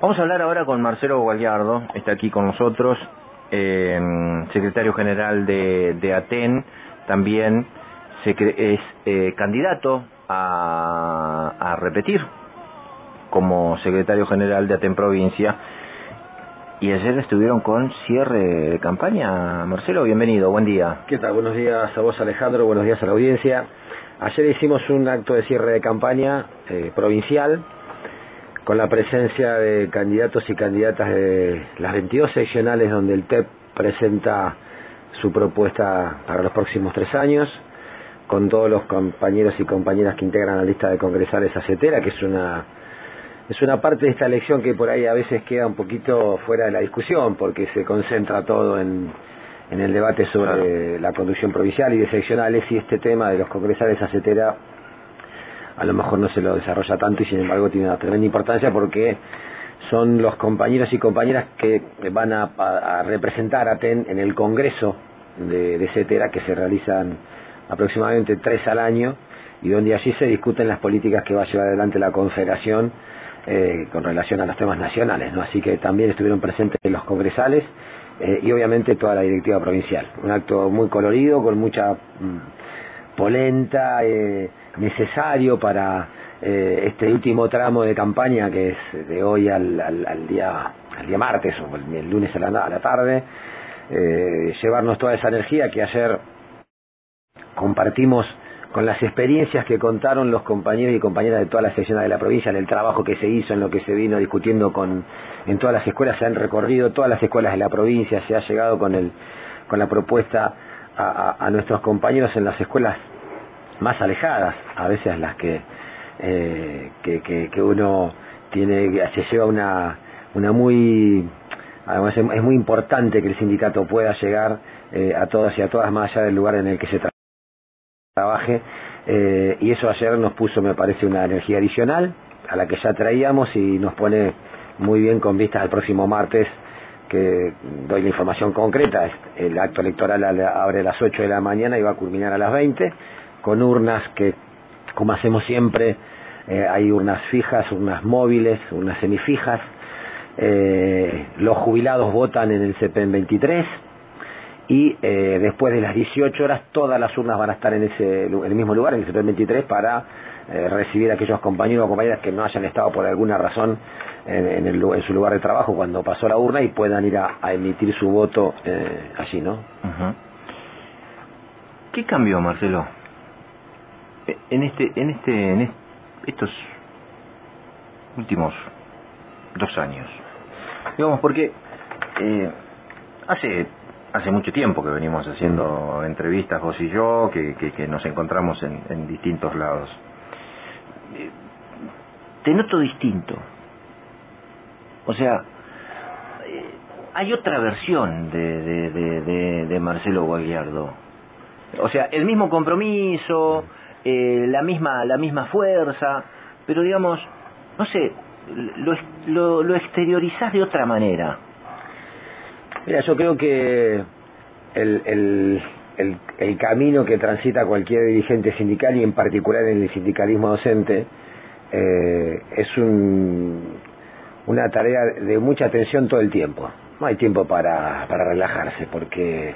Vamos a hablar ahora con Marcelo Gualiardo, está aquí con nosotros, eh, secretario general de, ATEN, también es eh, candidato a, a, repetir como secretario general de ATEN Provincia. Y ayer estuvieron con cierre de campaña. Marcelo, bienvenido, buen día. ¿Qué tal? Buenos días a vos Alejandro, buenos días a la audiencia. Ayer hicimos un acto de cierre de campaña eh, provincial con la presencia de candidatos y candidatas de las 22 seccionales donde el TEP presenta su propuesta para los próximos tres años, con todos los compañeros y compañeras que integran la lista de congresales acetera, que es una es una parte de esta elección que por ahí a veces queda un poquito fuera de la discusión, porque se concentra todo en, en el debate sobre la conducción provincial y de seccionales y este tema de los congresales acetera a lo mejor no se lo desarrolla tanto y sin embargo tiene una tremenda importancia porque son los compañeros y compañeras que van a, representar a TEN en el Congreso de, de CETERA que se realizan aproximadamente tres al año y donde allí se discuten las políticas que va a llevar adelante la Confederación eh, con relación a los temas nacionales, ¿no? Así que también estuvieron presentes los congresales eh, y obviamente toda la directiva provincial. Un acto muy colorido, con mucha mm, polenta, eh, necesario para eh, este último tramo de campaña que es de hoy al, al, día al día martes o el, lunes a la, a la tarde eh, llevarnos toda esa energía que ayer compartimos con las experiencias que contaron los compañeros y compañeras de todas las secciones de la provincia, en el trabajo que se hizo, en lo que se vino discutiendo con, en todas las escuelas, se han recorrido todas las escuelas de la provincia, se ha llegado con, el, con la propuesta a nuestros compañeros en las escuelas más alejadas, a veces las que, eh, que, que, uno tiene, se lleva una, una muy, además es, muy importante que el sindicato pueda llegar eh, a todas y a todas más allá del lugar en el que se trabaje, eh, y eso ayer nos puso, me parece, una energía adicional a la que ya traíamos y nos pone muy bien con vistas al próximo martes que doy la información concreta, el acto electoral abre a las 8 de la mañana y va a culminar a las 20 con urnas que, como hacemos siempre, eh, hay urnas fijas, urnas móviles, urnas semifijas. Eh, los jubilados votan en el CPN 23 y eh, después de las 18 horas todas las urnas van a estar en, ese, en el mismo lugar, en el CPN 23, para eh, recibir a aquellos compañeros o compañeras que no hayan estado por alguna razón en, el, en, su lugar de trabajo cuando pasó la urna y puedan ir a, emitir su voto allí, ¿no? Uh. ¿Qué cambió, Marcelo? En este, en este, en estos últimos dos años. Digamos, porque eh, hace hace mucho tiempo que venimos haciendo entrevistas vos y yo, que, que, que nos encontramos en, en, distintos lados. Eh, te noto distinto. O sea, eh, hay otra versión de, de, de, de, de Marcelo Guagliardo. O sea, el mismo compromiso, eh, la misma la misma fuerza pero digamos no sé lo, lo, lo exteriorizás de otra manera. Mira yo creo que el, el, el, el camino que transita cualquier dirigente sindical y en particular en el sindicalismo docente eh, es un, una tarea de mucha atención todo el tiempo. No hay tiempo para, para relajarse porque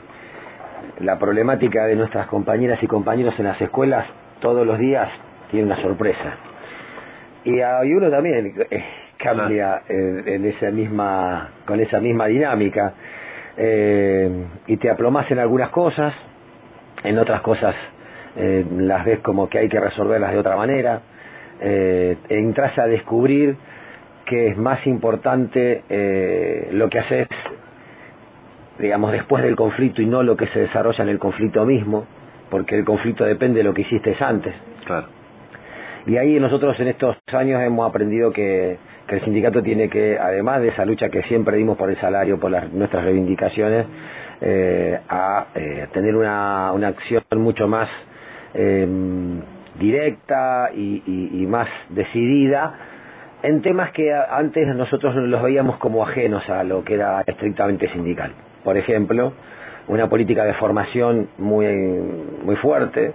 la problemática de nuestras compañeras y compañeros en las escuelas todos los días tiene una sorpresa. Y, y uno también eh, cambia en, en, esa misma, con esa misma dinámica. Eh, y te aplomas en algunas cosas, en otras cosas eh, las ves como que hay que resolverlas de otra manera. Eh, entras a descubrir que es más importante eh, lo que haces, digamos, después del conflicto y no lo que se desarrolla en el conflicto mismo porque el conflicto depende de lo que hiciste antes. Claro. Y ahí nosotros en estos años hemos aprendido que, que, el sindicato tiene que, además de esa lucha que siempre dimos por el salario, por las, nuestras reivindicaciones, eh, a eh, tener una, una acción mucho más eh, directa y, y, y más decidida en temas que antes nosotros los veíamos como ajenos a lo que era estrictamente sindical. Por ejemplo, una política de formación muy, muy fuerte,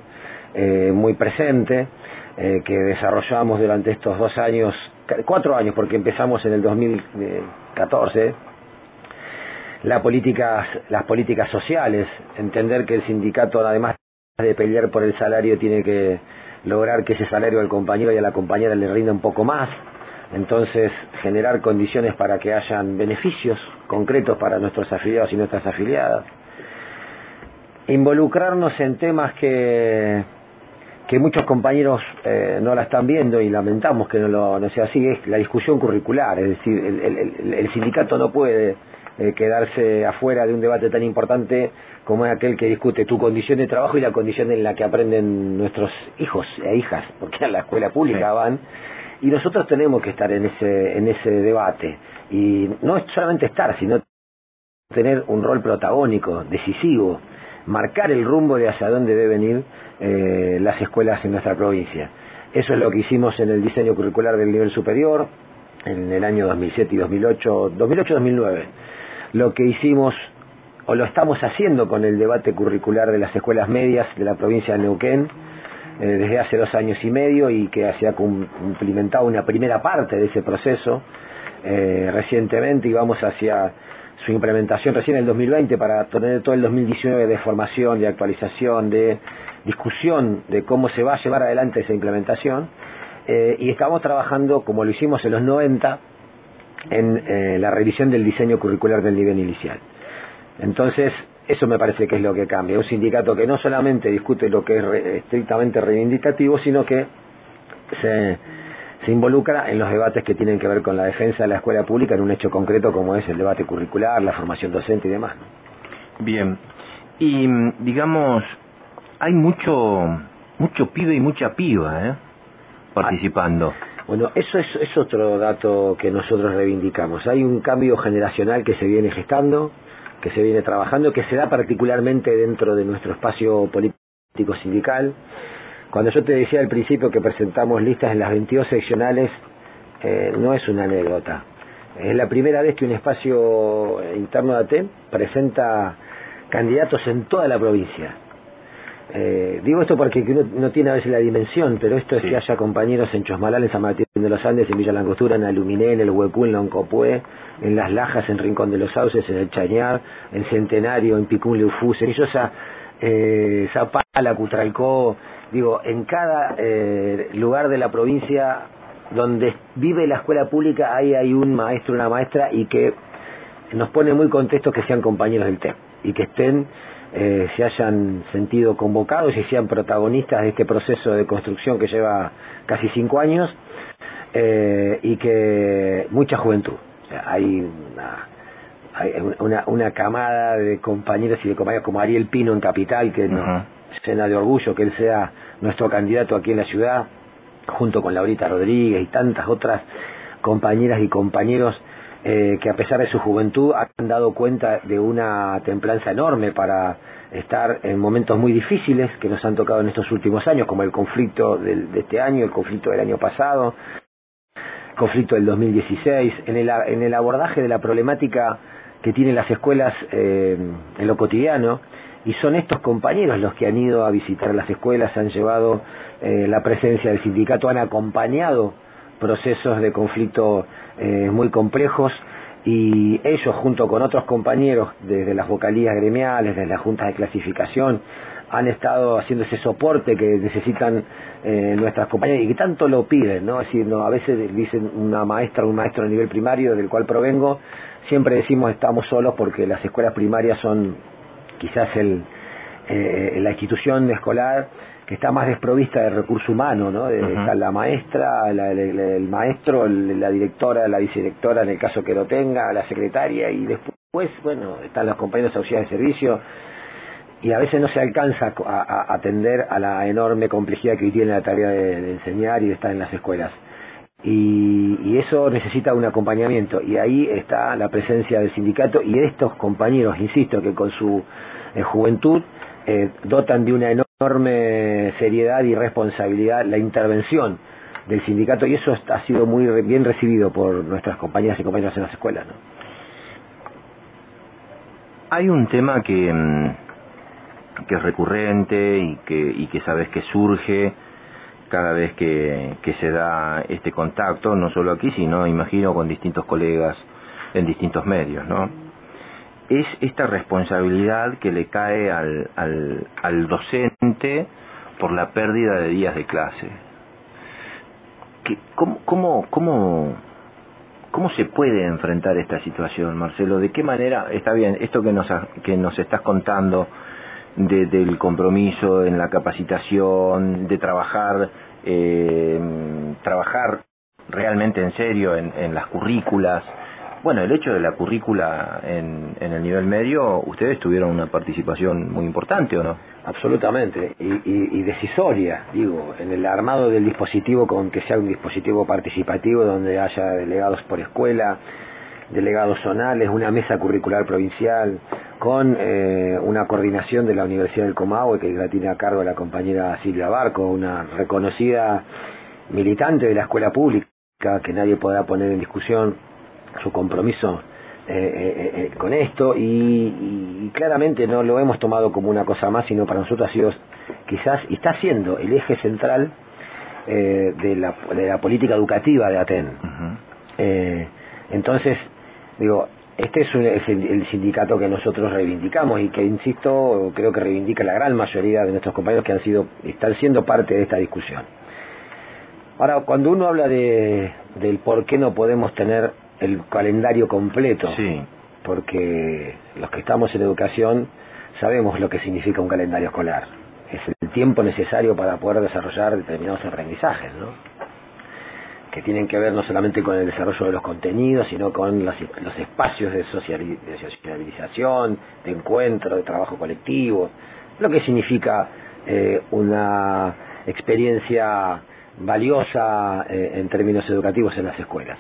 eh, muy presente, eh, que desarrollamos durante estos dos años cuatro años, porque empezamos en el 2014, la política, las políticas sociales, entender que el sindicato, además de pelear por el salario, tiene que lograr que ese salario al compañero y a la compañera le rinda un poco más, entonces generar condiciones para que hayan beneficios concretos para nuestros afiliados y nuestras afiliadas, involucrarnos en temas que que muchos compañeros eh, no la están viendo y lamentamos que no, lo, no sea así, es la discusión curricular, es decir, el, sindicato no puede eh, quedarse afuera de un debate tan importante como es aquel que discute tu condición de trabajo y la condición en la que aprenden nuestros hijos e hijas, porque a la escuela pública van, y nosotros tenemos que estar en ese, en ese debate, y no solamente estar, sino tener un rol protagónico, decisivo, marcar el rumbo de hacia dónde deben ir eh, las escuelas en nuestra provincia. Eso es lo que hicimos en el diseño curricular del nivel superior en el año 2007 y 2008, 2008-2009. Lo que hicimos o lo estamos haciendo con el debate curricular de las escuelas medias de la provincia de Neuquén eh, desde hace dos años y medio y que se ha cumplimentado una primera parte de ese proceso eh, recientemente y vamos hacia su implementación recién en el 2020 para tener todo el 2019 de formación, de actualización, de discusión de cómo se va a llevar adelante esa implementación. Eh, y estamos trabajando, como lo hicimos en los 90, en eh, la revisión del diseño curricular del nivel inicial. Entonces, eso me parece que es lo que cambia. Un sindicato que no solamente discute lo que es estrictamente reivindicativo, sino que se se involucra en los debates que tienen que ver con la defensa de la escuela pública en un hecho concreto como es el debate curricular, la formación docente y demás. Bien, y digamos, hay mucho, mucho pibe y mucha piba ¿eh? participando. Bueno, eso es, es otro dato que nosotros reivindicamos. Hay un cambio generacional que se viene gestando, que se viene trabajando, que se da particularmente dentro de nuestro espacio político sindical cuando yo te decía al principio que presentamos listas en las 22 seccionales, eh, no es una anécdota. Es la primera vez que un espacio interno de ATEM presenta candidatos en toda la provincia. Eh, digo esto porque uno no tiene a veces la dimensión, pero esto es que haya compañeros en Chosmalal, en San Martín de los Andes, en Villa Langostura, en Aluminé, en el Huecú, en Loncopué, en Las Lajas, en Rincón de los Sauces, en el Chañar, en Centenario, en Picún, Leufus, en Illosa, eh, Zapala, Cutralcó, digo, en cada eh, lugar de la provincia donde vive la escuela pública ahí hay un maestro, una maestra y que nos pone muy contentos que sean compañeros del TEP y que estén, eh, se hayan sentido convocados y sean protagonistas de este proceso de construcción que lleva casi cinco años eh, y que mucha juventud. hay una, hay una, una camada de compañeros y de compañeros como Ariel Pino en Capital que no, llena de orgullo que él sea nuestro candidato aquí en la ciudad, junto con Laurita Rodríguez y tantas otras compañeras y compañeros eh, que a pesar de su juventud han dado cuenta de una templanza enorme para estar en momentos muy difíciles que nos han tocado en estos últimos años, como el conflicto del, de este año, el conflicto del año pasado, el conflicto del 2016, en el, en el abordaje de la problemática que tienen las escuelas eh, en lo cotidiano, y son estos compañeros los que han ido a visitar las escuelas, han llevado eh, la presencia del sindicato, han acompañado procesos de conflicto eh, muy complejos y ellos junto con otros compañeros desde las vocalías gremiales, desde las juntas de clasificación, han estado haciendo ese soporte que necesitan eh, nuestras compañeras y que tanto lo piden, ¿no? Es decir, no, a veces dicen una maestra o un maestro a nivel primario del cual provengo, siempre decimos estamos solos porque las escuelas primarias son quizás el, eh, la institución escolar que está más desprovista de recurso humano, ¿no? De, Está la maestra, el maestro, la directora, la vicedirectora en el caso que lo tenga, la secretaria y después, bueno, están los compañeros auxiliares de servicio y a veces no se alcanza a, atender a la enorme complejidad que tiene la tarea de, enseñar y de estar en las escuelas. Y, y, eso necesita un acompañamiento y ahí está la presencia del sindicato y estos compañeros, insisto, que con su en juventud eh, dotan de una enorme seriedad y responsabilidad la intervención del sindicato y eso ha sido muy bien recibido por nuestras compañeras y compañeros en las escuelas. ¿no? Hay un tema que, mm, que es recurrente y que, y que sabes que surge cada vez que, que se da este contacto, no solo aquí, sino imagino con distintos colegas en distintos medios, ¿no? Es esta responsabilidad que le cae al, al, al docente por la pérdida de días de clase. ¿Cómo, cómo, cómo, ¿Cómo se puede enfrentar esta situación, Marcelo? ¿De qué manera, está bien, esto que nos, que nos estás contando de, del compromiso en la capacitación, de trabajar, eh, trabajar realmente en serio en, en las currículas, bueno, el hecho de la currícula en, en, el nivel medio, ustedes tuvieron una participación muy importante, ¿o no? Absolutamente, y, y, y, decisoria, digo, en el armado del dispositivo con que sea un dispositivo participativo donde haya delegados por escuela, delegados zonales, una mesa curricular provincial, con eh, una coordinación de la Universidad del Comahue, que la tiene a cargo la compañera Silvia Barco, una reconocida militante de la escuela pública, que nadie podrá poner en discusión su compromiso eh, eh, eh, con esto y, y, claramente no lo hemos tomado como una cosa más, sino para nosotros ha sido quizás, y está siendo el eje central eh, de, la, de la política educativa de Aten. Uh -huh. eh, entonces, digo, este es, un, es el, el, sindicato que nosotros reivindicamos y que, insisto, creo que reivindica la gran mayoría de nuestros compañeros que han sido, están siendo parte de esta discusión. Ahora, cuando uno habla de, del por qué no podemos tener el calendario completo, sí. porque los que estamos en educación sabemos lo que significa un calendario escolar. Es el tiempo necesario para poder desarrollar determinados aprendizajes, ¿no? Que tienen que ver no solamente con el desarrollo de los contenidos, sino con los, espacios de, de socialización, de encuentro, de trabajo colectivo, lo que significa eh, una experiencia valiosa eh, en términos educativos en las escuelas.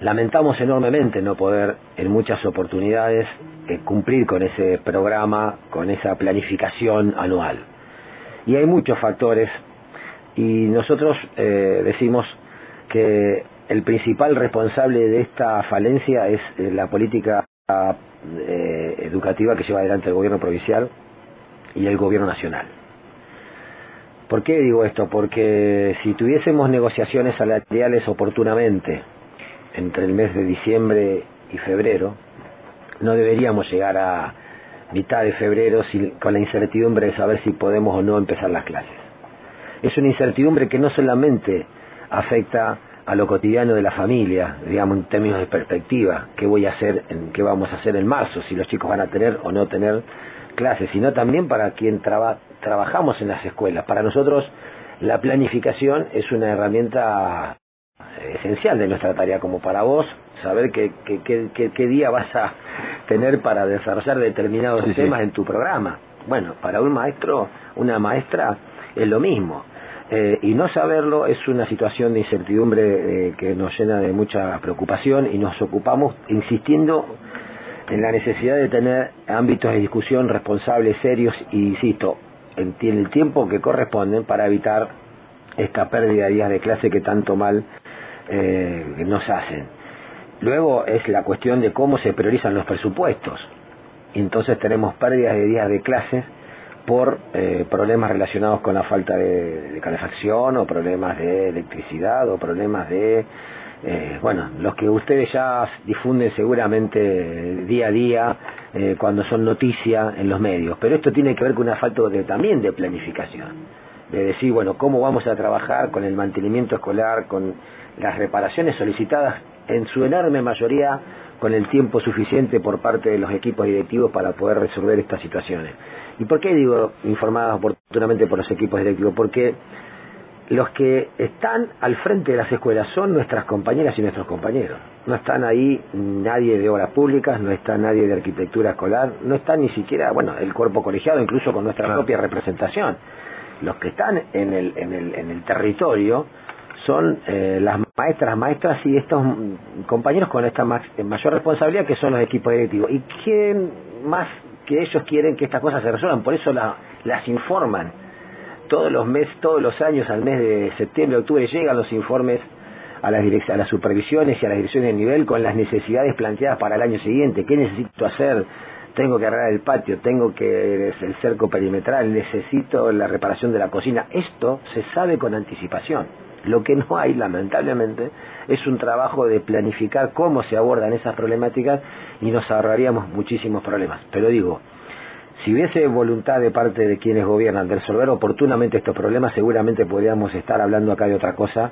Lamentamos enormemente no poder en muchas oportunidades eh, cumplir con ese programa, con esa planificación anual. Y hay muchos factores y nosotros eh, decimos que el principal responsable de esta falencia es eh, la política eh, educativa que lleva adelante el gobierno provincial y el gobierno nacional. ¿Por qué digo esto? Porque si tuviésemos negociaciones salariales oportunamente entre el mes de diciembre y febrero, no deberíamos llegar a mitad de febrero sin, con la incertidumbre de saber si podemos o no empezar las clases es una incertidumbre que no solamente afecta a lo cotidiano de la familia, digamos en términos de perspectiva, qué voy a hacer, en, qué vamos a hacer en marzo, si los chicos van a tener o no tener clases, sino también para quien traba, trabajamos en las escuelas. Para nosotros la planificación es una herramienta esencial de nuestra tarea, como para vos, saber qué, qué, qué, qué día vas a tener para desarrollar determinados sí, temas sí. en tu programa. Bueno, para un maestro, una maestra, es lo mismo. Eh, y no saberlo es una situación de incertidumbre eh, que nos llena de mucha preocupación y nos ocupamos insistiendo en la necesidad de tener ámbitos de discusión responsables, serios y, insisto, en, el tiempo que corresponden para evitar esta pérdida de días de clase que tanto mal eh, nos hacen. Luego es la cuestión de cómo se priorizan los presupuestos. Entonces tenemos pérdidas de días de clases por eh, problemas relacionados con la falta de, calefacción o problemas de electricidad o problemas de, eh, bueno, los que ustedes ya difunden seguramente día a día eh, cuando son noticia en los medios. Pero esto tiene que ver con una falta de, también de planificación, de decir, bueno, cómo vamos a trabajar con el mantenimiento escolar, con las reparaciones solicitadas en su enorme mayoría con el tiempo suficiente por parte de los equipos directivos para poder resolver estas situaciones. ¿Y por qué digo informadas oportunamente por los equipos directivos? Porque los que están al frente de las escuelas son nuestras compañeras y nuestros compañeros. No están ahí nadie de obras públicas, no está nadie de arquitectura escolar, no está ni siquiera, bueno, el cuerpo colegiado, incluso con nuestra claro. propia representación. Los que están en el, en el, en el territorio son eh, las maestras, maestras y estos compañeros con esta mayor responsabilidad que son los equipos directivos. ¿Y quién más que ellos quieren que estas cosas se resuelvan? Por eso la, las informan. Todos los meses, todos los años, al mes de septiembre, octubre, llegan los informes a las, a las supervisiones y a las direcciones de nivel con las necesidades planteadas para el año siguiente. ¿Qué necesito hacer? tengo que arreglar el patio, tengo que el cerco perimetral, necesito la reparación de la cocina. Esto se sabe con anticipación. Lo que no hay, lamentablemente, es un trabajo de planificar cómo se abordan esas problemáticas y nos ahorraríamos muchísimos problemas. Pero digo, si hubiese voluntad de parte de quienes gobiernan de resolver oportunamente estos problemas, seguramente podríamos estar hablando acá de otra cosa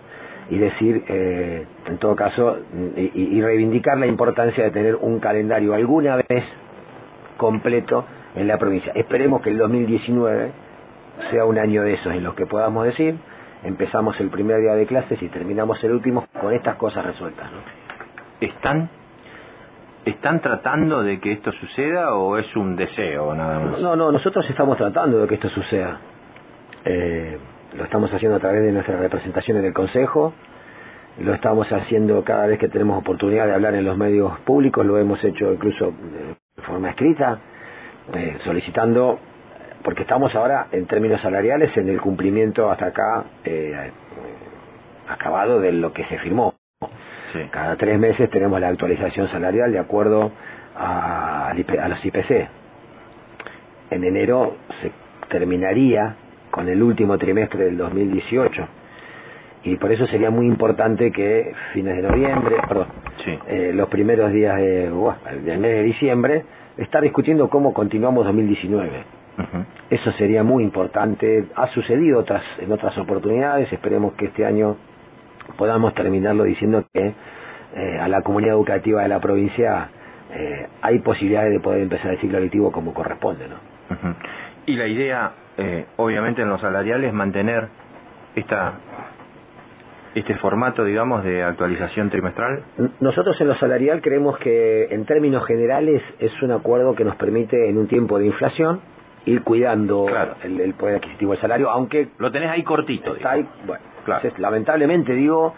y decir, eh, en todo caso, y, reivindicar la importancia de tener un calendario alguna vez completo en la provincia. Esperemos que el 2019 sea un año de esos en los que podamos decir, empezamos el primer día de clases y terminamos el último con estas cosas resueltas. ¿no? ¿Están, ¿Están tratando de que esto suceda o es un deseo nada más? No, no, nosotros estamos tratando de que esto suceda. Eh, lo estamos haciendo a través de nuestras representaciones del Consejo, lo estamos haciendo cada vez que tenemos oportunidad de hablar en los medios públicos, lo hemos hecho incluso de forma escrita, eh, solicitando, porque estamos ahora en términos salariales en el cumplimiento hasta acá eh, acabado de lo que se firmó. Cada tres meses tenemos la actualización salarial de acuerdo a, a los IPC. En enero se terminaría con el último trimestre del 2018. Y por eso sería muy importante que fines de noviembre, perdón, eh, los primeros días de, del mes de diciembre, estar discutiendo cómo continuamos 2019. Eso sería muy importante. Ha sucedido otras, en otras oportunidades. Esperemos que este año podamos terminarlo diciendo que eh, a la comunidad educativa de la provincia eh, hay posibilidades de poder empezar el ciclo lectivo como corresponde. ¿no? Y la idea eh, obviamente en los salariales mantener esta este formato, digamos, de actualización trimestral? Nosotros en lo salarial creemos que en términos generales es un acuerdo que nos permite en un tiempo de inflación ir cuidando el, poder adquisitivo del salario, aunque... Lo tenés ahí cortito. Está ahí, bueno, claro. lamentablemente digo,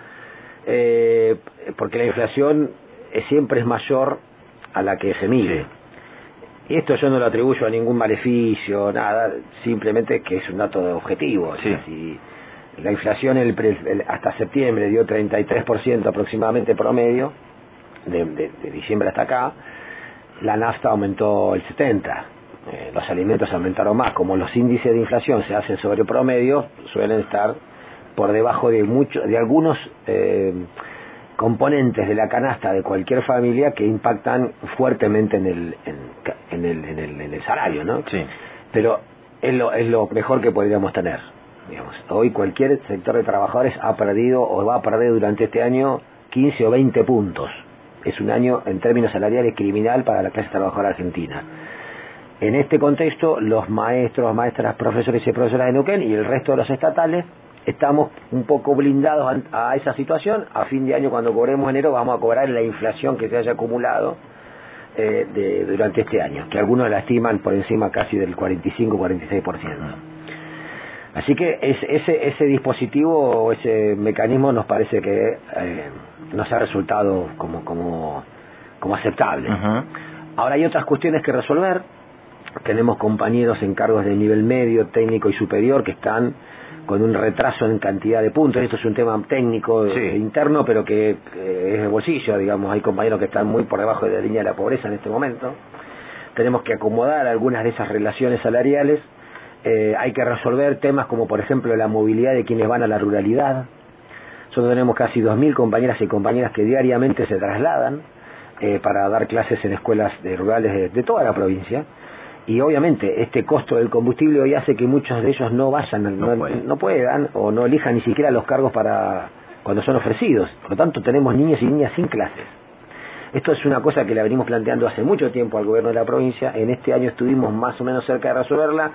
eh, porque la inflación siempre es mayor a la que se mide. Y esto yo no lo atribuyo a ningún maleficio, nada, simplemente que es un dato objetivo. si la inflación hasta septiembre dio 33% aproximadamente promedio, de, diciembre hasta acá, la nafta aumentó el 70%. Eh, los alimentos aumentaron más. Como los índices de inflación se hacen sobre promedio, suelen estar por debajo de, mucho, de algunos... Eh, componentes de la canasta de cualquier familia que impactan fuertemente en el, en, el, en el, en el salario, ¿no? Sí. Pero es lo, es lo mejor que podríamos tener. Digamos. Hoy cualquier sector de trabajadores ha perdido o va a perder durante este año 15 o 20 puntos. Es un año en términos salariales criminal para la clase trabajadora argentina. En este contexto, los maestros, maestras, profesores y profesoras de Neuquén y el resto de los estatales estamos un poco blindados a, esa situación. A fin de año, cuando cobremos enero, vamos a cobrar la inflación que se haya acumulado eh, de, durante este año, que algunos la estiman por encima casi del 45-46%. Así que ese, ese dispositivo o ese mecanismo nos parece que eh, nos ha resultado como, como, como aceptable. Ahora hay otras cuestiones que resolver. Tenemos compañeros en cargos de nivel medio, técnico y superior que están con un retraso en cantidad de puntos. Esto es un tema técnico eh, interno, pero que es de bolsillo, digamos. Hay compañeros que están muy por debajo de la línea de la pobreza en este momento. Tenemos que acomodar algunas de esas relaciones salariales. Eh, hay que resolver temas como, por ejemplo, la movilidad de quienes van a la ruralidad. Nosotros tenemos casi 2.000 compañeras y compañeras que diariamente se trasladan eh, para dar clases en escuelas rurales de toda la provincia y obviamente este costo del combustible hoy hace que muchos de ellos no vayan, no, puedan o no elijan ni siquiera los cargos para cuando son ofrecidos. Por lo tanto, tenemos niños y niñas sin clases. Esto es una cosa que la venimos planteando hace mucho tiempo al gobierno de la provincia. En este año estuvimos más o menos cerca de resolverla.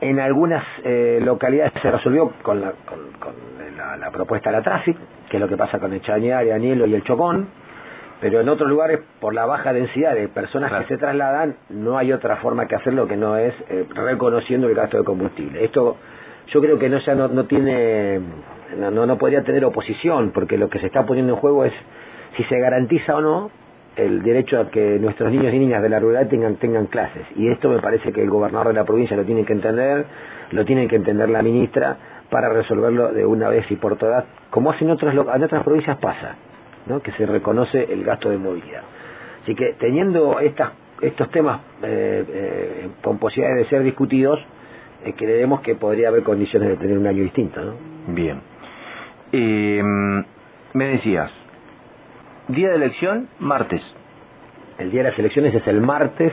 En algunas eh, localidades se resolvió con la, con, la, propuesta de la Traffic, que es lo que pasa con el Chañar, el Anielo y el Chocón pero en otros lugares, por la baja densidad de personas que se trasladan, no hay otra forma que hacerlo que no es eh, reconociendo el gasto de combustible. Esto yo creo que no, ya no, no tiene, no, no podría tener oposición, porque lo que se está poniendo en juego es si se garantiza o no el derecho a que nuestros niños y niñas de la ruralidad tengan, tengan clases. Y esto me parece que el gobernador de la provincia lo tiene que entender, lo tiene que entender la ministra, para resolverlo de una vez y por todas, como hacen otras, en otras provincias pasa que se reconoce el gasto de movilidad. Así que teniendo estas estos temas eh, eh, con posibilidades de ser discutidos, eh, creemos que podría haber condiciones de tener un año distinto. ¿no? Bien. Eh, me decías, día de elección, martes. El día de las elecciones es el martes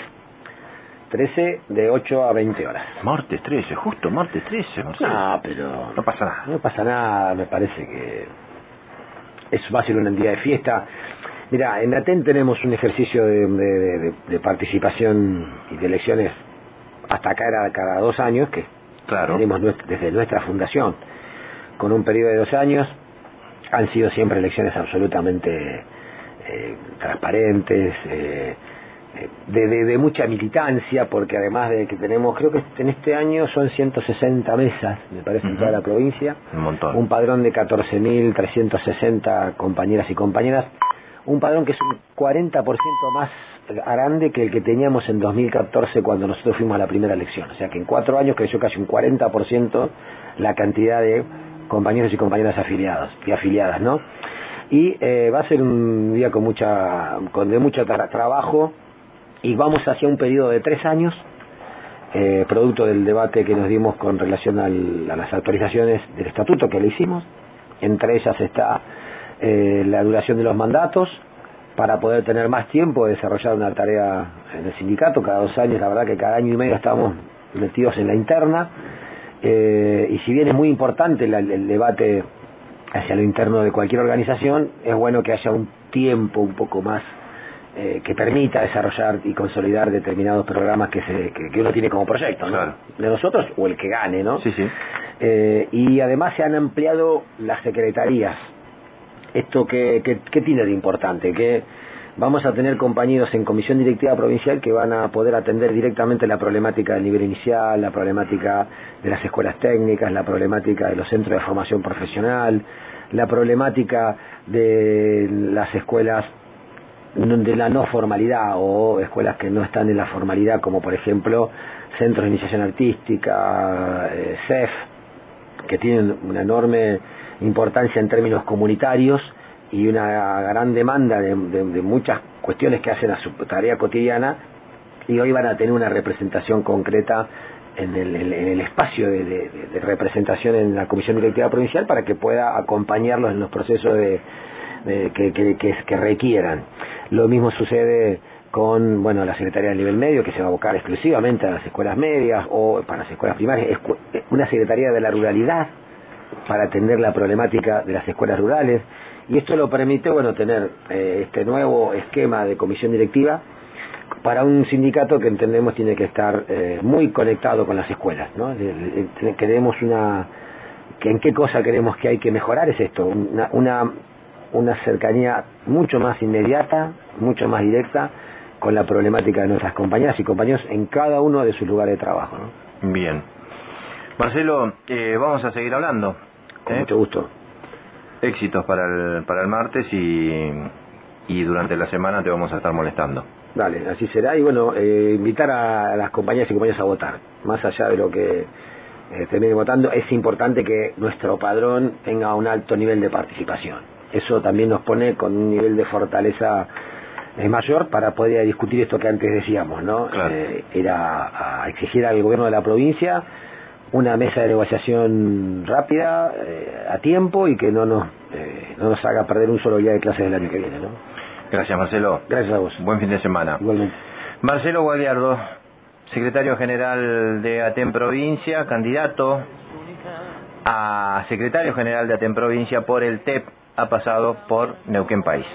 13 de 8 a 20 horas. Martes 13, justo martes 13, Marcelo. No, pero No pasa nada. no pasa nada, me parece que es fácil un día de fiesta. Mira, en ATEN tenemos un ejercicio de, de- de- de participación y de elecciones hasta acá era cada dos años, que Claro. tenemos desde nuestra fundación, con un periodo de dos años. Han sido siempre elecciones absolutamente eh, transparentes, eh, de, de- de mucha militancia, porque además de que tenemos, creo que en este año son 160 mesas, me parece, en toda la provincia, Un montón. un padrón de 14.360 compañeras y compañeras, un padrón que es un 40% más grande que el que teníamos en 2014 cuando nosotros fuimos a la primera elección. O sea que en cuatro años creció casi un 40% la cantidad de compañeros y compañeras afiliados y afiliadas, ¿no? Y eh, va a ser un día con mucha, con de mucho tra- trabajo y vamos hacia un periodo de tres años eh, producto del debate que nos dimos con relación al- a las actualizaciones del estatuto que le hicimos. Entre ellas está eh, la duración de los mandatos para poder tener más tiempo de desarrollar una tarea en el sindicato. Cada dos años, la verdad que cada año y medio estamos metidos en la interna. Eh, y si bien es muy importante la- el debate hacia lo interno de cualquier organización, es bueno que haya un tiempo un poco más eh, que permita desarrollar y consolidar determinados programas que, se, que, que uno tiene como proyecto, ¿no? Claro. De nosotros o el que gane, ¿no? Sí, sí. Eh, y además se han ampliado las secretarías. ¿Esto qué, qué- qué tiene de importante? Que vamos a tener compañeros en comisión directiva provincial que van a poder atender directamente la problemática del nivel inicial, la problemática de las escuelas técnicas, la problemática de los centros de formación profesional, la problemática de las escuelas de la no formalidad o escuelas que no están en la formalidad, como por ejemplo centros de iniciación artística, eh, CEF, que tienen una enorme importancia en términos comunitarios y una gran demanda de, de- muchas cuestiones que hacen a su tarea cotidiana y hoy van a tener una representación concreta en el, en el espacio de, de- representación en la Comisión Directiva Provincial para que pueda acompañarlos en los procesos de, que- que requieran. Lo mismo sucede con bueno la Secretaría del Nivel Medio, que se va a abocar exclusivamente a las escuelas medias o para las escuelas primarias, escu- una Secretaría de la Ruralidad para atender la problemática de las escuelas rurales y esto lo permite bueno tener eh, este nuevo esquema de comisión directiva para un sindicato que entendemos tiene que estar eh, muy conectado con las escuelas ¿no? Queremos una que en qué cosa queremos que hay que mejorar es esto una, una una cercanía mucho más inmediata mucho más directa con la problemática de nuestras compañeras y compañeros en cada uno de sus lugares de trabajo ¿no? Bien. Marcelo, eh, vamos a seguir hablando. con ¿eh? mucho gusto Éxitos para el, para el martes y, y durante la semana te vamos a estar molestando. Dale, así será. Y bueno, eh, invitar a las compañías y compañeros a votar. Más allá de lo que eh, termine votando, es importante que nuestro padrón tenga un alto nivel de participación. Eso también nos pone con un nivel de fortaleza eh, mayor para poder discutir esto que antes decíamos, ¿no? Claro. Eh, era a exigir al gobierno de la provincia una mesa de negociación rápida, eh, a tiempo y que no nos, eh, no nos haga perder un solo día de clases del año que viene, ¿no? Gracias, Marcelo. Gracias a vos. Buen fin de semana. Igualmente. Marcelo Guadiardo, secretario general de ATEN Provincia, candidato a secretario general de ATEN Provincia por el TEP, ha pasado por Neuquén País.